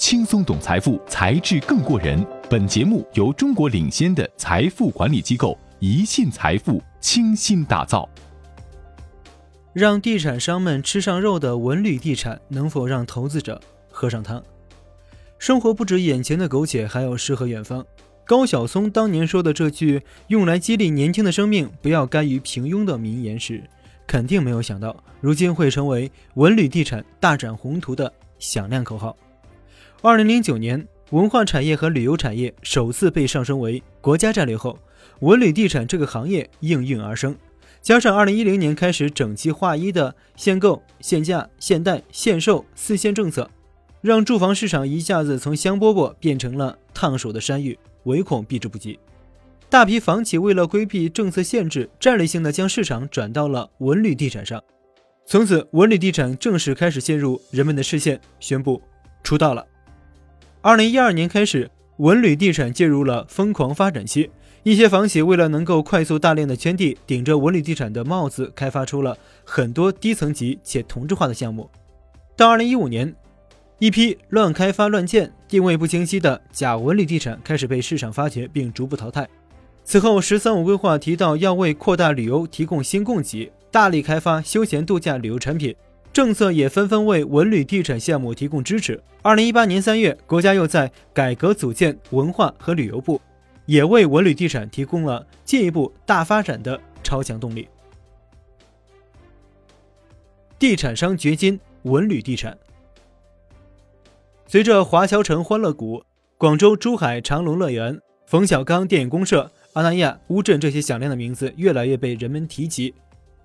轻松懂财富，才智更过人。本节目由中国领先的财富管理机构宜信财富倾心打造。让地产商们吃上肉的文旅地产，能否让投资者喝上汤？生活不止眼前的苟且，还有诗和远方。高晓松当年说的这句用来激励年轻的生命不要甘于平庸的名言时，肯定没有想到，如今会成为文旅地产大展宏图的响亮口号。二零零九年，文化产业和旅游产业首次被上升为国家战略后，文旅地产这个行业应运而生。加上二零一零年开始整齐划一的限购、限价、限贷、限售四限政策，让住房市场一下子从香饽饽变成了烫手的山芋，唯恐避之不及。大批房企为了规避政策限制，战略性的将市场转到了文旅地产上。从此，文旅地产正式开始陷入人们的视线，宣布出道了。二零一二年开始，文旅地产进入了疯狂发展期。一些房企为了能够快速大量的圈地，顶着文旅地产的帽子，开发出了很多低层级且同质化的项目。到二零一五年，一批乱开发乱建、定位不清晰的假文旅地产开始被市场发掘并逐步淘汰。此后，“十三五”规划提到要为扩大旅游提供新供给，大力开发休闲度假旅游产品。政策也纷纷为文旅地产项目提供支持。二零一八年三月，国家又在改革组建文化和旅游部，也为文旅地产提供了进一步大发展的超强动力。地产商掘金，文旅地产。随着华侨城欢乐谷、广州珠海长隆乐园、冯小刚电影公社、阿那亚乌镇这些响亮的名字越来越被人们提及。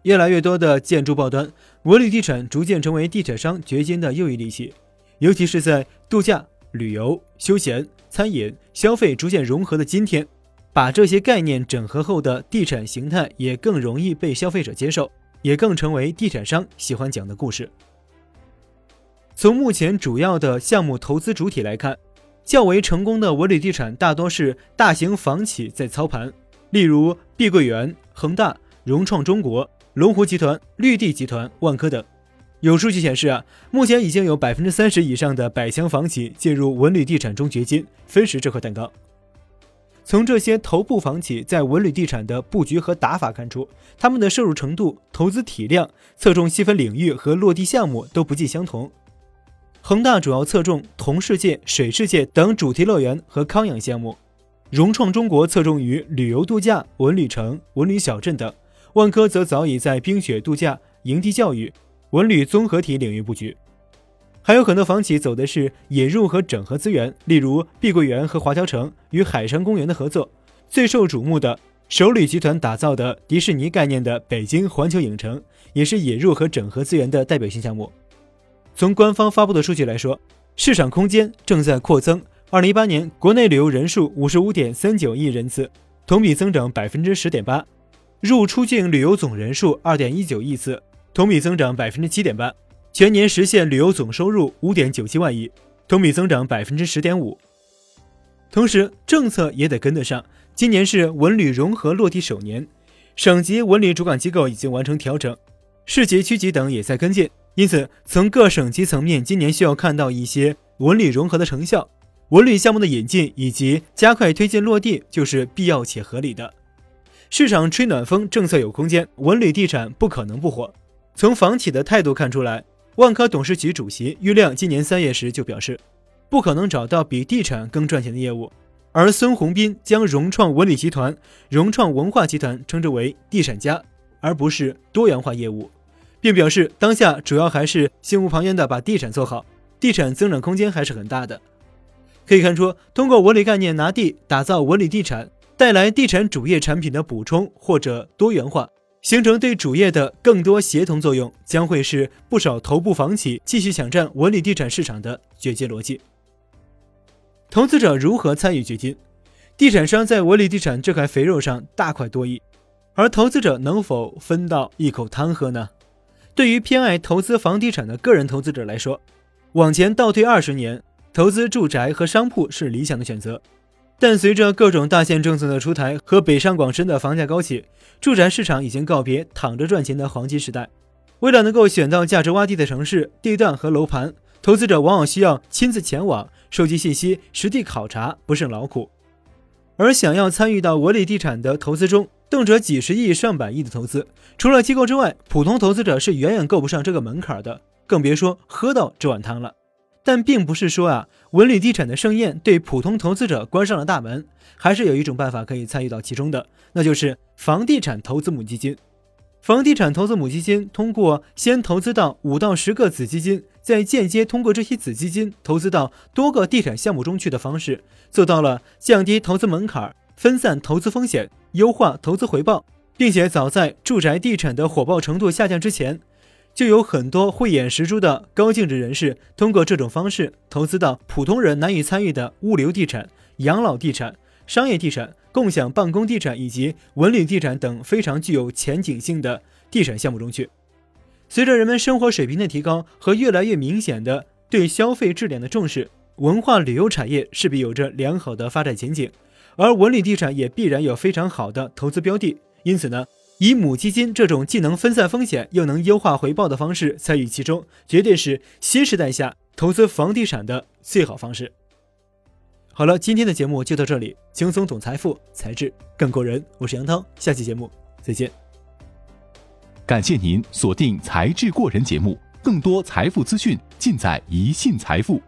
越来越多的建筑报端，文旅地产逐渐成为地产商掘金的又一利器。尤其是在度假、旅游、休闲、餐饮、消费逐渐融合的今天，把这些概念整合后的地产形态也更容易被消费者接受，也更成为地产商喜欢讲的故事。从目前主要的项目投资主体来看，较为成功的文旅地产大多是大型房企在操盘，例如碧桂园、恒大、融创中国。龙湖集团、绿地集团、万科等，有数据显示啊，目前已经有百分之三十以上的百强房企进入文旅地产中掘金，分食这块蛋糕。从这些头部房企在文旅地产的布局和打法看出，他们的摄入程度、投资体量、侧重细分领域和落地项目都不尽相同。恒大主要侧重同世界、水世界等主题乐园和康养项目，融创中国侧重于旅游度假、文旅城、文旅小镇等。万科则早已在冰雪度假、营地教育、文旅综合体领域布局，还有很多房企走的是引入和整合资源，例如碧桂园和华侨城与海山公园的合作。最受瞩目的首旅集团打造的迪士尼概念的北京环球影城，也是引入和整合资源的代表性项目。从官方发布的数据来说，市场空间正在扩增。二零一八年国内旅游人数五十五点三九亿人次，同比增长百分之十点八。入出境旅游总人数二点一九亿次，同比增长百分之七点八，全年实现旅游总收入五点九七万亿，同比增长百分之十点五。同时，政策也得跟得上。今年是文旅融合落地首年，省级文旅主管机构已经完成调整，市级、区级等也在跟进。因此，从各省级层面，今年需要看到一些文旅融合的成效，文旅项目的引进以及加快推进落地，就是必要且合理的。市场吹暖风，政策有空间，文旅地产不可能不火。从房企的态度看出来，万科董事局主席郁亮今年三月时就表示，不可能找到比地产更赚钱的业务。而孙宏斌将融创文旅集团、融创文化集团称之为地产家，而不是多元化业务，并表示当下主要还是心无旁骛的把地产做好，地产增长空间还是很大的。可以看出，通过文旅概念拿地，打造文旅地产。带来地产主业产品的补充或者多元化，形成对主业的更多协同作用，将会是不少头部房企继续抢占文旅地产市场的掘金逻辑。投资者如何参与掘金？地产商在文旅地产这块肥肉上大快多益，而投资者能否分到一口汤喝呢？对于偏爱投资房地产的个人投资者来说，往前倒退二十年，投资住宅和商铺是理想的选择。但随着各种大限政策的出台和北上广深的房价高企，住宅市场已经告别躺着赚钱的黄金时代。为了能够选到价值洼地的城市、地段和楼盘，投资者往往需要亲自前往收集信息、实地考察，不胜劳苦。而想要参与到文旅地产的投资中，动辄几十亿、上百亿的投资，除了机构之外，普通投资者是远远够不上这个门槛的，更别说喝到这碗汤了。但并不是说啊，文旅地产的盛宴对普通投资者关上了大门，还是有一种办法可以参与到其中的，那就是房地产投资母基金。房地产投资母基金通过先投资到五到十个子基金，再间接通过这些子基金投资到多个地产项目中去的方式，做到了降低投资门槛、分散投资风险、优化投资回报，并且早在住宅地产的火爆程度下降之前，就有很多慧眼识珠的高净值人士通过这种方式投资到普通人难以参与的物流地产、养老地产、商业地产。共享办公地产以及文旅地产等非常具有前景性的地产项目中去。随着人们生活水平的提高和越来越明显的对消费质量的重视，文化旅游产业势必有着良好的发展前景，而文旅地产也必然有非常好的投资标的。因此呢，以母基金这种既能分散风险又能优化回报的方式参与其中，绝对是新时代下投资房地产的最好方式。好了，今天的节目就到这里。轻松懂财富，才智更过人。我是杨涛，下期节目再见。感谢您锁定《才智过人》节目，更多财富资讯尽在一信财富。